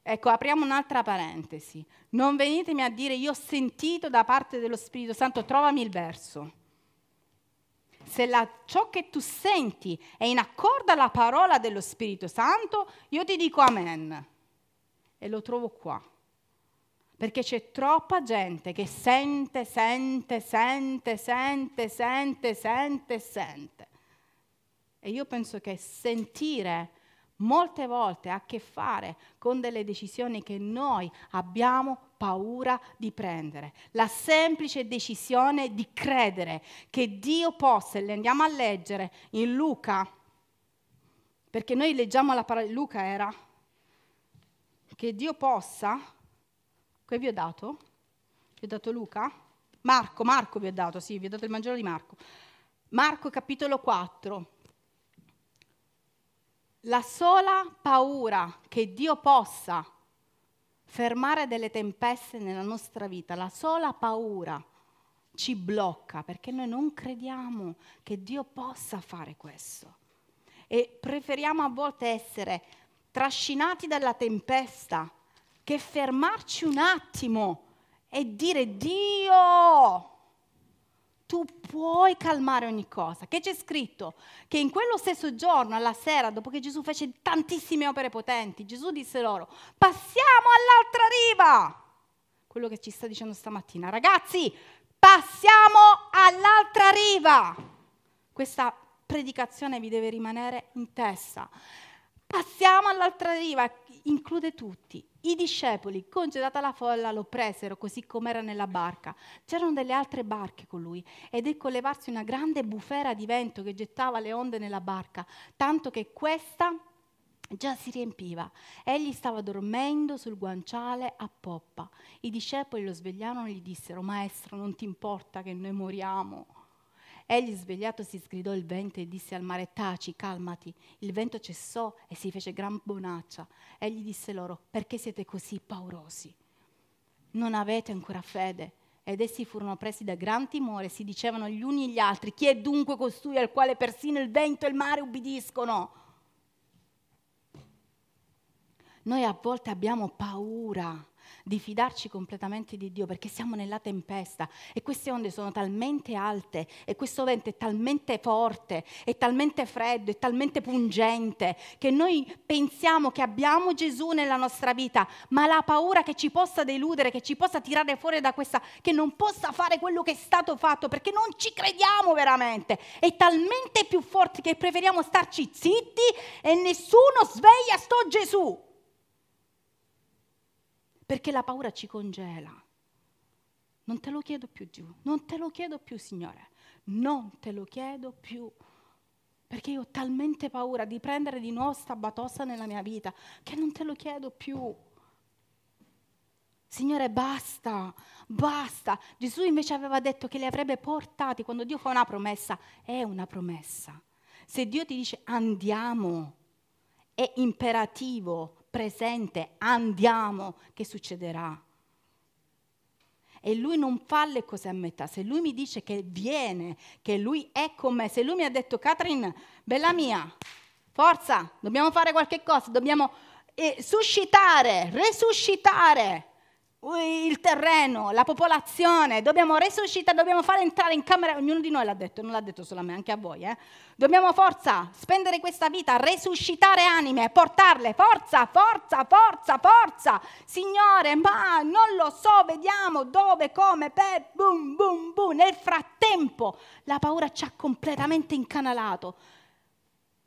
Ecco, apriamo un'altra parentesi. Non venitemi a dire io ho sentito da parte dello Spirito Santo, trovami il verso se la, ciò che tu senti è in accordo alla parola dello Spirito Santo, io ti dico amen. E lo trovo qua. Perché c'è troppa gente che sente, sente, sente, sente, sente, sente, sente. E io penso che sentire molte volte ha a che fare con delle decisioni che noi abbiamo paura di prendere. La semplice decisione di credere che Dio possa, e le andiamo a leggere in Luca, perché noi leggiamo la parola, Luca era, che Dio possa, che vi ho dato? Vi ho dato Luca? Marco, Marco vi ho dato, sì, vi ho dato il Vangelo di Marco. Marco capitolo 4. La sola paura che Dio possa fermare delle tempeste nella nostra vita, la sola paura ci blocca perché noi non crediamo che Dio possa fare questo. E preferiamo a volte essere trascinati dalla tempesta che fermarci un attimo e dire Dio, tu puoi calmare ogni cosa. Che c'è scritto? Che in quello stesso giorno, alla sera, dopo che Gesù fece tantissime opere potenti, Gesù disse loro, passiamo all'altra riva. Quello che ci sta dicendo stamattina. Ragazzi, passiamo all'altra riva. Questa predicazione vi deve rimanere in testa. Passiamo all'altra riva, include tutti. I discepoli, congedata la folla, lo presero così com'era nella barca. C'erano delle altre barche con lui ed ecco levarsi una grande bufera di vento che gettava le onde nella barca, tanto che questa già si riempiva. Egli stava dormendo sul guanciale a poppa. I discepoli lo svegliarono e gli dissero, Maestro, non ti importa che noi moriamo? Egli svegliato si sgridò il vento e disse al mare, taci, calmati. Il vento cessò e si fece gran bonaccia. Egli disse loro, perché siete così paurosi? Non avete ancora fede? Ed essi furono presi da gran timore, si dicevano gli uni gli altri, chi è dunque costui al quale persino il vento e il mare ubbidiscono? Noi a volte abbiamo paura di fidarci completamente di Dio perché siamo nella tempesta e queste onde sono talmente alte e questo vento è talmente forte, è talmente freddo, è talmente pungente che noi pensiamo che abbiamo Gesù nella nostra vita, ma la paura che ci possa deludere, che ci possa tirare fuori da questa, che non possa fare quello che è stato fatto perché non ci crediamo veramente, è talmente più forte che preferiamo starci zitti e nessuno sveglia sto Gesù perché la paura ci congela. Non te lo chiedo più giù, non te lo chiedo più, Signore, non te lo chiedo più. Perché io ho talmente paura di prendere di nuovo sta batossa nella mia vita che non te lo chiedo più. Signore, basta, basta. Gesù invece aveva detto che li avrebbe portati. Quando Dio fa una promessa, è una promessa. Se Dio ti dice andiamo, è imperativo presente, andiamo, che succederà? E lui non fa le cose a metà. Se lui mi dice che viene, che lui è con me, se lui mi ha detto, Catherine, bella mia, forza, dobbiamo fare qualche cosa, dobbiamo eh, suscitare, resuscitare il terreno, la popolazione, dobbiamo resuscitare, dobbiamo fare entrare in camera, ognuno di noi l'ha detto, non l'ha detto solo a me, anche a voi, eh? dobbiamo forza, spendere questa vita, resuscitare anime, portarle, forza, forza, forza, forza, Signore, ma non lo so, vediamo dove, come, per, boom, boom, boom, nel frattempo la paura ci ha completamente incanalato.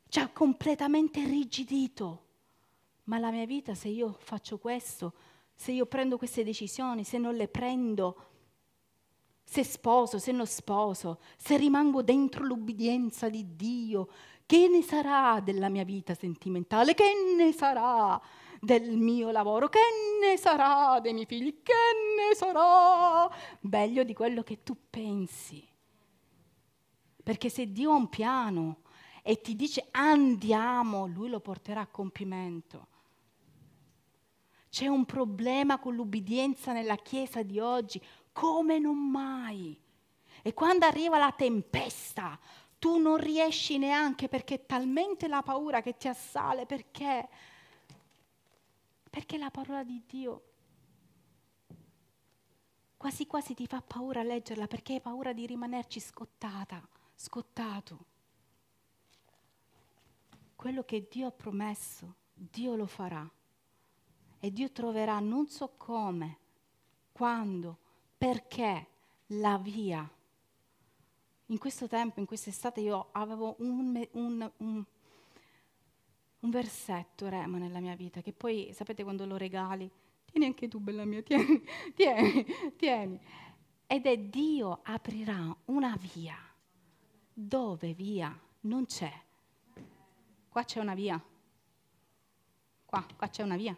ci ha completamente rigidito. Ma la mia vita, se io faccio questo, se io prendo queste decisioni, se non le prendo, se sposo, se non sposo, se rimango dentro l'ubbidienza di Dio, che ne sarà della mia vita sentimentale? Che ne sarà del mio lavoro? Che ne sarà dei miei figli? Che ne sarà? Meglio di quello che tu pensi. Perché se Dio ha un piano e ti dice andiamo, lui lo porterà a compimento. C'è un problema con l'ubbidienza nella Chiesa di oggi, come non mai. E quando arriva la tempesta, tu non riesci neanche perché è talmente la paura che ti assale, perché? Perché la parola di Dio quasi quasi ti fa paura leggerla perché hai paura di rimanerci scottata, scottato. Quello che Dio ha promesso, Dio lo farà. E Dio troverà non so come, quando, perché la via. In questo tempo, in quest'estate, io avevo un, un, un, un versetto, Rema, nella mia vita, che poi, sapete quando lo regali? Tieni anche tu, bella mia, tieni, tieni, tieni. Ed è Dio aprirà una via dove via non c'è. Qua c'è una via. Qua, qua c'è una via.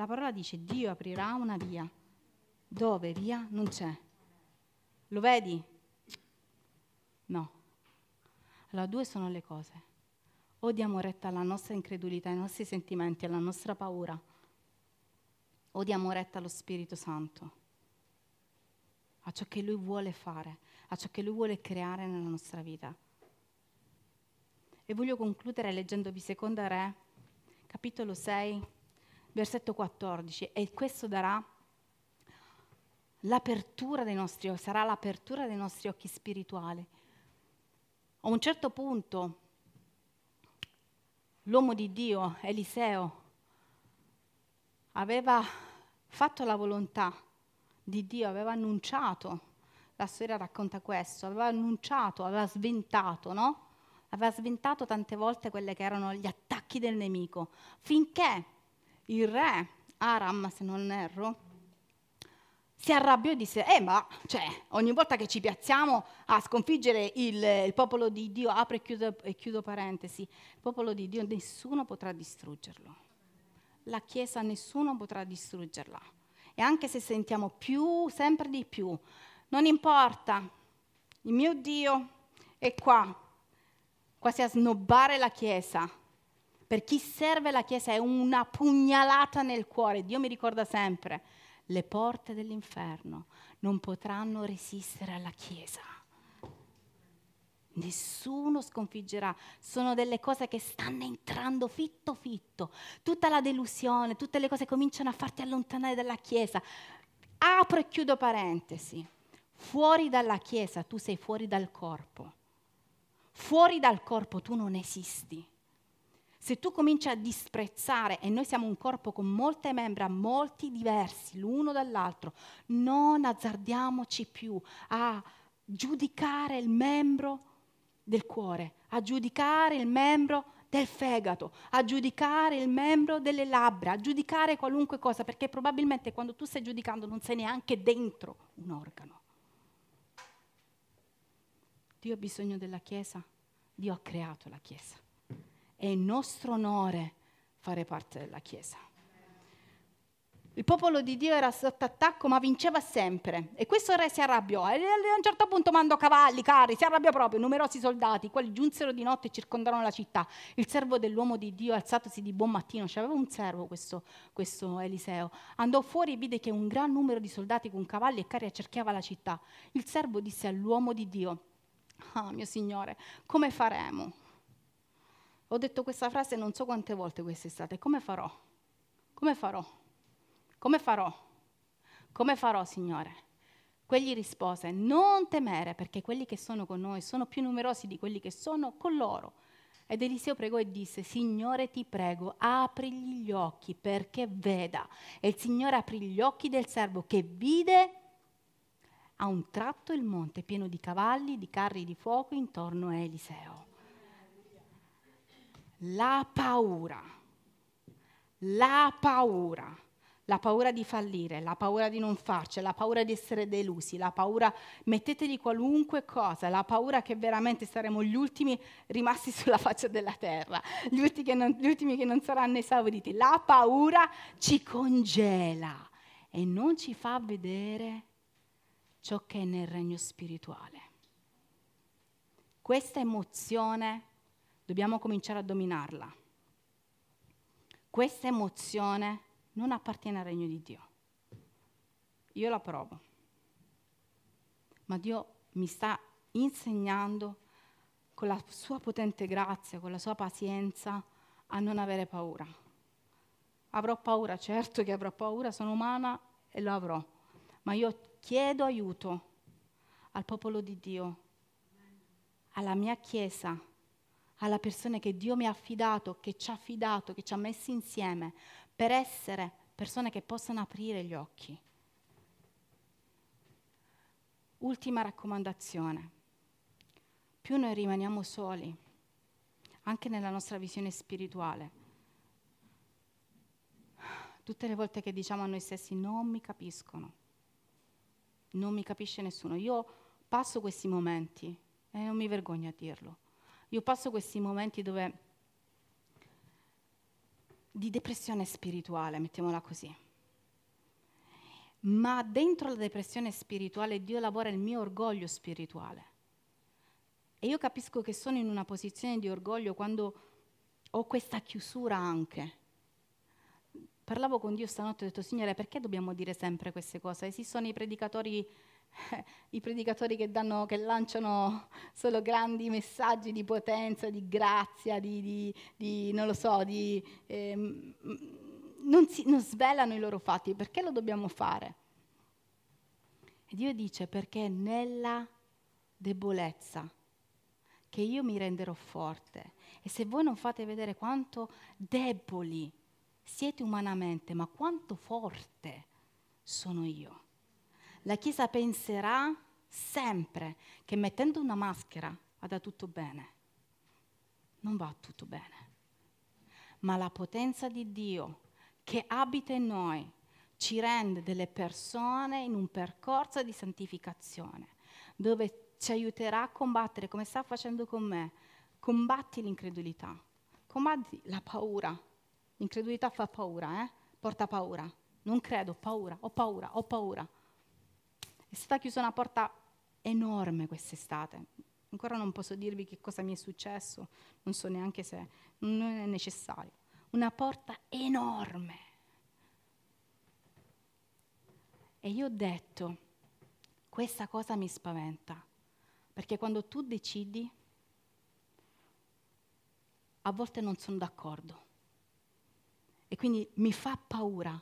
La parola dice Dio aprirà una via dove via non c'è. Lo vedi? No. Allora due sono le cose. O diamo retta alla nostra incredulità, ai nostri sentimenti, alla nostra paura, o diamo retta allo Spirito Santo, a ciò che Lui vuole fare, a ciò che Lui vuole creare nella nostra vita. E voglio concludere leggendovi Seconda Re, capitolo 6, versetto 14, e questo darà l'apertura dei nostri occhi, sarà l'apertura dei nostri occhi spirituali. A un certo punto l'uomo di Dio, Eliseo, aveva fatto la volontà di Dio, aveva annunciato, la storia racconta questo, aveva annunciato, aveva sventato, no? Aveva sventato tante volte quelli che erano gli attacchi del nemico, finché il re Aram, se non erro, si arrabbiò e disse, eh ma cioè, ogni volta che ci piazziamo a sconfiggere il, il popolo di Dio, apro e chiudo, e chiudo parentesi, il popolo di Dio nessuno potrà distruggerlo. La Chiesa nessuno potrà distruggerla. E anche se sentiamo più, sempre di più, non importa, il mio Dio è qua, quasi a snobbare la Chiesa. Per chi serve la Chiesa è una pugnalata nel cuore. Dio mi ricorda sempre, le porte dell'inferno non potranno resistere alla Chiesa. Nessuno sconfiggerà, sono delle cose che stanno entrando fitto fitto. Tutta la delusione, tutte le cose cominciano a farti allontanare dalla Chiesa. Apro e chiudo parentesi. Fuori dalla Chiesa tu sei fuori dal corpo. Fuori dal corpo tu non esisti. Se tu cominci a disprezzare, e noi siamo un corpo con molte membra, molti diversi l'uno dall'altro, non azzardiamoci più a giudicare il membro del cuore, a giudicare il membro del fegato, a giudicare il membro delle labbra, a giudicare qualunque cosa, perché probabilmente quando tu stai giudicando non sei neanche dentro un organo. Dio ha bisogno della Chiesa, Dio ha creato la Chiesa è il nostro onore fare parte della Chiesa. Il popolo di Dio era sotto attacco ma vinceva sempre e questo re si arrabbiò e a un certo punto mandò cavalli, carri, si arrabbiò proprio, numerosi soldati, i quali giunsero di notte e circondarono la città. Il servo dell'uomo di Dio, alzatosi di buon mattino, c'aveva un servo questo, questo Eliseo, andò fuori e vide che un gran numero di soldati con cavalli e carri accerchiava la città. Il servo disse all'uomo di Dio, ah mio Signore, come faremo? Ho detto questa frase non so quante volte quest'estate. Come farò? Come farò? Come farò? Come farò, Signore? Quegli rispose, non temere, perché quelli che sono con noi sono più numerosi di quelli che sono con loro. Ed Eliseo pregò e disse, Signore ti prego, aprigli gli occhi perché veda. E il Signore aprì gli occhi del servo che vide a un tratto il monte pieno di cavalli, di carri di fuoco intorno a Eliseo. La paura, la paura, la paura di fallire, la paura di non farcela, la paura di essere delusi, la paura, metteteli qualunque cosa, la paura che veramente saremo gli ultimi rimasti sulla faccia della terra, gli ultimi che non, ultimi che non saranno esauriti. La paura ci congela e non ci fa vedere ciò che è nel regno spirituale. Questa emozione dobbiamo cominciare a dominarla. Questa emozione non appartiene al regno di Dio. Io la provo, ma Dio mi sta insegnando con la sua potente grazia, con la sua pazienza, a non avere paura. Avrò paura, certo che avrò paura, sono umana e lo avrò, ma io chiedo aiuto al popolo di Dio, alla mia Chiesa, alla persona che Dio mi ha affidato, che ci ha affidato, che ci ha messi insieme, per essere persone che possano aprire gli occhi. Ultima raccomandazione. Più noi rimaniamo soli, anche nella nostra visione spirituale, tutte le volte che diciamo a noi stessi non mi capiscono, non mi capisce nessuno, io passo questi momenti e non mi vergogno a dirlo. Io passo questi momenti dove di depressione spirituale, mettiamola così. Ma dentro la depressione spirituale Dio lavora il mio orgoglio spirituale. E io capisco che sono in una posizione di orgoglio quando ho questa chiusura anche. Parlavo con Dio stanotte e ho detto, Signore, perché dobbiamo dire sempre queste cose? Esistono i predicatori i predicatori che, danno, che, lanciano solo grandi messaggi di potenza, di grazia, di, di, di non lo so, di, ehm, non, si, non svelano i loro fatti. Perché lo dobbiamo fare? E Dio dice perché nella debolezza che io mi renderò forte. E se voi non fate vedere quanto deboli siete umanamente, ma quanto forte sono io la Chiesa penserà sempre che mettendo una maschera vada tutto bene. Non va tutto bene. Ma la potenza di Dio che abita in noi ci rende delle persone in un percorso di santificazione, dove ci aiuterà a combattere come sta facendo con me. Combatti l'incredulità, combatti la paura. L'incredulità fa paura, eh? porta paura. Non credo, paura, ho paura, ho paura. È stata chiusa una porta enorme quest'estate. Ancora non posso dirvi che cosa mi è successo, non so neanche se non è necessario. Una porta enorme. E io ho detto, questa cosa mi spaventa, perché quando tu decidi, a volte non sono d'accordo. E quindi mi fa paura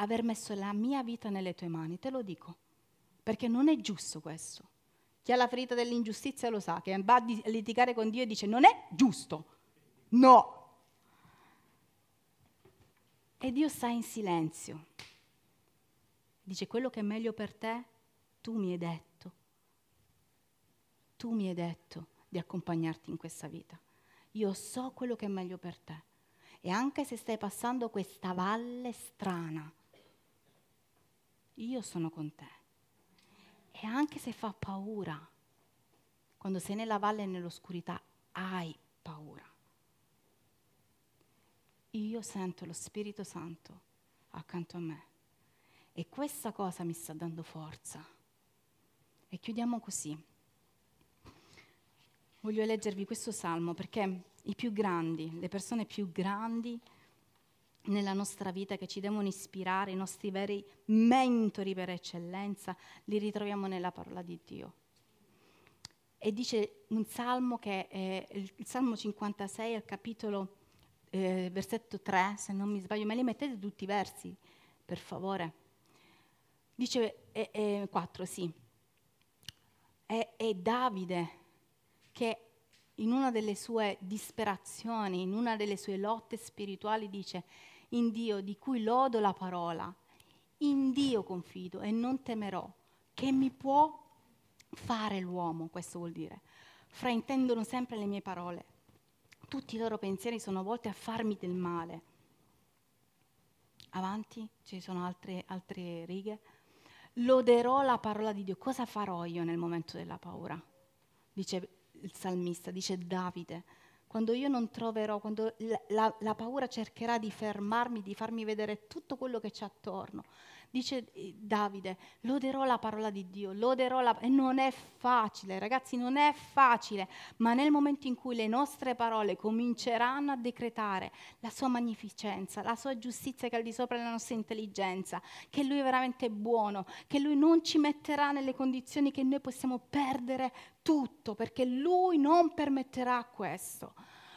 aver messo la mia vita nelle tue mani, te lo dico, perché non è giusto questo. Chi ha la ferita dell'ingiustizia lo sa, che va a litigare con Dio e dice non è giusto, no. E Dio sta in silenzio. Dice quello che è meglio per te, tu mi hai detto. Tu mi hai detto di accompagnarti in questa vita. Io so quello che è meglio per te. E anche se stai passando questa valle strana, io sono con te. E anche se fa paura, quando sei nella valle e nell'oscurità, hai paura. Io sento lo Spirito Santo accanto a me e questa cosa mi sta dando forza. E chiudiamo così. Voglio leggervi questo salmo perché i più grandi, le persone più grandi, nella nostra vita che ci devono ispirare, i nostri veri mentori per eccellenza, li ritroviamo nella parola di Dio. E dice un salmo che è il Salmo 56 al capitolo eh, versetto 3, se non mi sbaglio, me li mettete tutti i versi, per favore. Dice eh, eh, 4, sì. È, è Davide che in una delle sue disperazioni, in una delle sue lotte spirituali dice in Dio di cui lodo la parola, in Dio confido e non temerò. Che mi può fare l'uomo, questo vuol dire. Fraintendono sempre le mie parole. Tutti i loro pensieri sono volti a farmi del male. Avanti, ci sono altre, altre righe. Loderò la parola di Dio. Cosa farò io nel momento della paura? Dice il salmista, dice Davide quando io non troverò, quando la, la, paura cercherà di fermarmi, di farmi vedere tutto quello che c'è attorno. Dice eh, Davide, loderò la parola di Dio, loderò la... E non è facile, ragazzi, non è facile, ma nel momento in cui le nostre parole cominceranno a decretare la sua magnificenza, la sua giustizia che è al di sopra della nostra intelligenza, che Lui è veramente buono, che Lui non ci metterà nelle condizioni che noi possiamo perdere tutto, perché Lui non permetterà questo.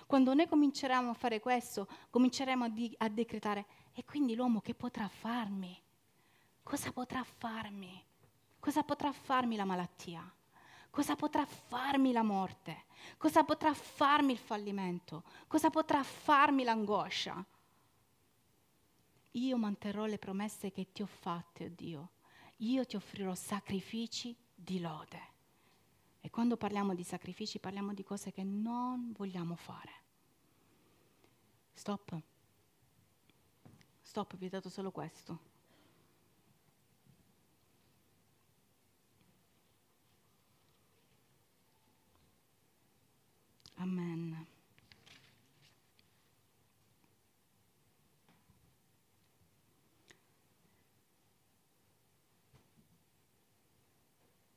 Quando noi cominceremo a fare questo, cominceremo a, di, a decretare, e quindi l'uomo che potrà farmi? Cosa potrà farmi? Cosa potrà farmi la malattia? Cosa potrà farmi la morte? Cosa potrà farmi il fallimento? Cosa potrà farmi l'angoscia? Io manterrò le promesse che ti ho fatte, oh Dio. Io ti offrirò sacrifici di lode. E quando parliamo di sacrifici parliamo di cose che non vogliamo fare. Stop. Stop, vi ho dato solo questo. Amen.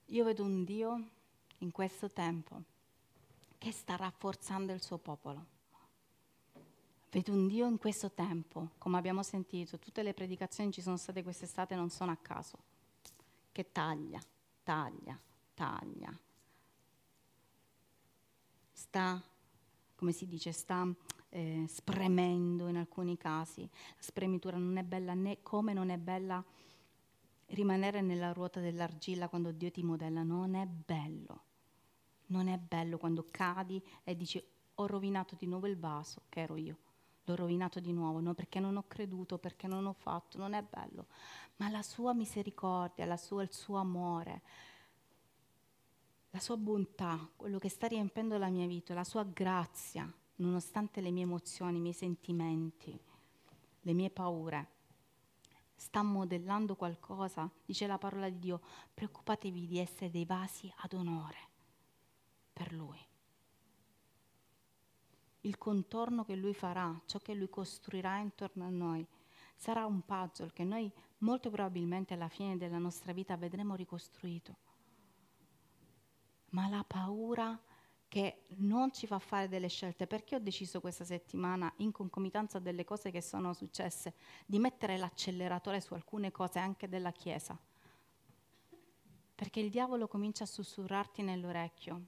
Io vedo un Dio in questo tempo che sta rafforzando il suo popolo. Vedo un Dio in questo tempo, come abbiamo sentito, tutte le predicazioni ci sono state quest'estate non sono a caso, che taglia, taglia, taglia. Sta, come si dice, sta eh, spremendo in alcuni casi. La spremitura non è bella né come non è bella rimanere nella ruota dell'argilla quando Dio ti modella, non è bello. Non è bello quando cadi e dici ho rovinato di nuovo il vaso, che ero io. L'ho rovinato di nuovo, no? perché non ho creduto, perché non ho fatto, non è bello. Ma la sua misericordia, la sua, il suo amore, la sua bontà, quello che sta riempendo la mia vita, la sua grazia, nonostante le mie emozioni, i miei sentimenti, le mie paure, sta modellando qualcosa, dice la parola di Dio, preoccupatevi di essere dei vasi ad onore per Lui. Il contorno che Lui farà, ciò che Lui costruirà intorno a noi, sarà un puzzle che noi molto probabilmente alla fine della nostra vita vedremo ricostruito. Ma la paura che non ci fa fare delle scelte, perché ho deciso questa settimana, in concomitanza delle cose che sono successe, di mettere l'acceleratore su alcune cose anche della Chiesa? Perché il diavolo comincia a sussurrarti nell'orecchio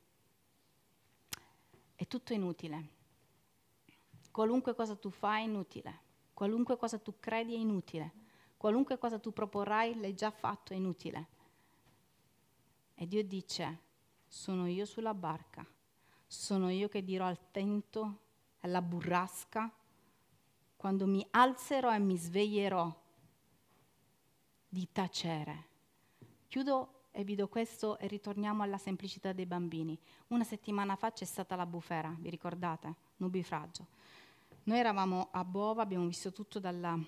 è tutto inutile. Qualunque cosa tu fai è inutile. Qualunque cosa tu credi è inutile. Qualunque cosa tu proporrai l'hai già fatto è inutile. E Dio dice, sono io sulla barca, sono io che dirò al tento, alla burrasca, quando mi alzerò e mi sveglierò di tacere. Chiudo e vi do questo e ritorniamo alla semplicità dei bambini. Una settimana fa c'è stata la bufera, vi ricordate? Nubifragio. Noi eravamo a Bova, abbiamo visto tutto dalla,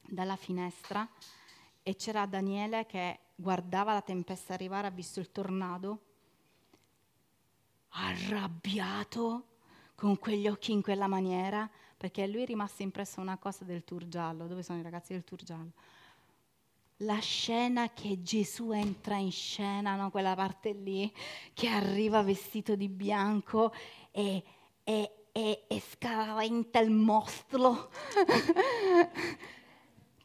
dalla finestra e c'era Daniele che guardava la tempesta arrivare, ha visto il tornado, arrabbiato, con quegli occhi in quella maniera, perché lui è rimasta impressa una cosa del tour giallo. Dove sono i ragazzi del tour giallo? la scena che Gesù entra in scena, no? quella parte lì, che arriva vestito di bianco e, e, e, e scaventa il mostro.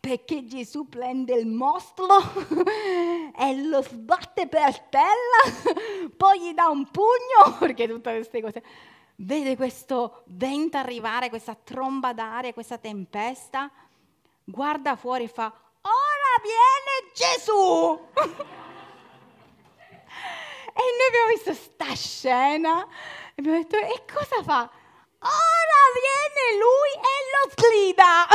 perché Gesù prende il mostro e lo sbatte per terra, poi gli dà un pugno, perché tutte queste cose. Vede questo vento arrivare, questa tromba d'aria, questa tempesta, guarda fuori e fa, viene Gesù. e noi abbiamo visto sta scena e abbiamo detto, e cosa fa? Ora viene lui e lo sgrida.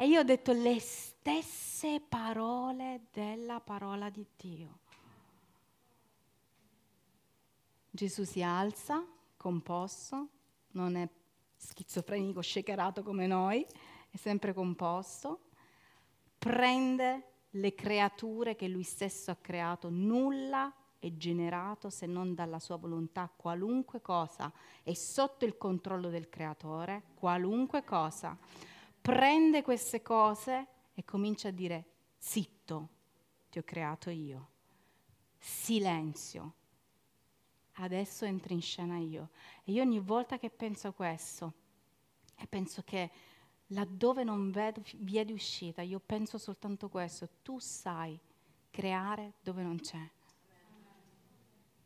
E io ho detto le stesse parole della parola di Dio. Gesù si alza, composto, non è schizofrenico, shakerato come noi, è sempre composto, prende le creature che lui stesso ha creato, nulla è generato se non dalla sua volontà, qualunque cosa è sotto il controllo del creatore, qualunque cosa. Prende queste cose e comincia a dire, zitto, ti ho creato io, silenzio, adesso entro in scena io. E io ogni volta che penso a questo, e penso che laddove non vedo via di uscita, io penso soltanto questo, tu sai creare dove non c'è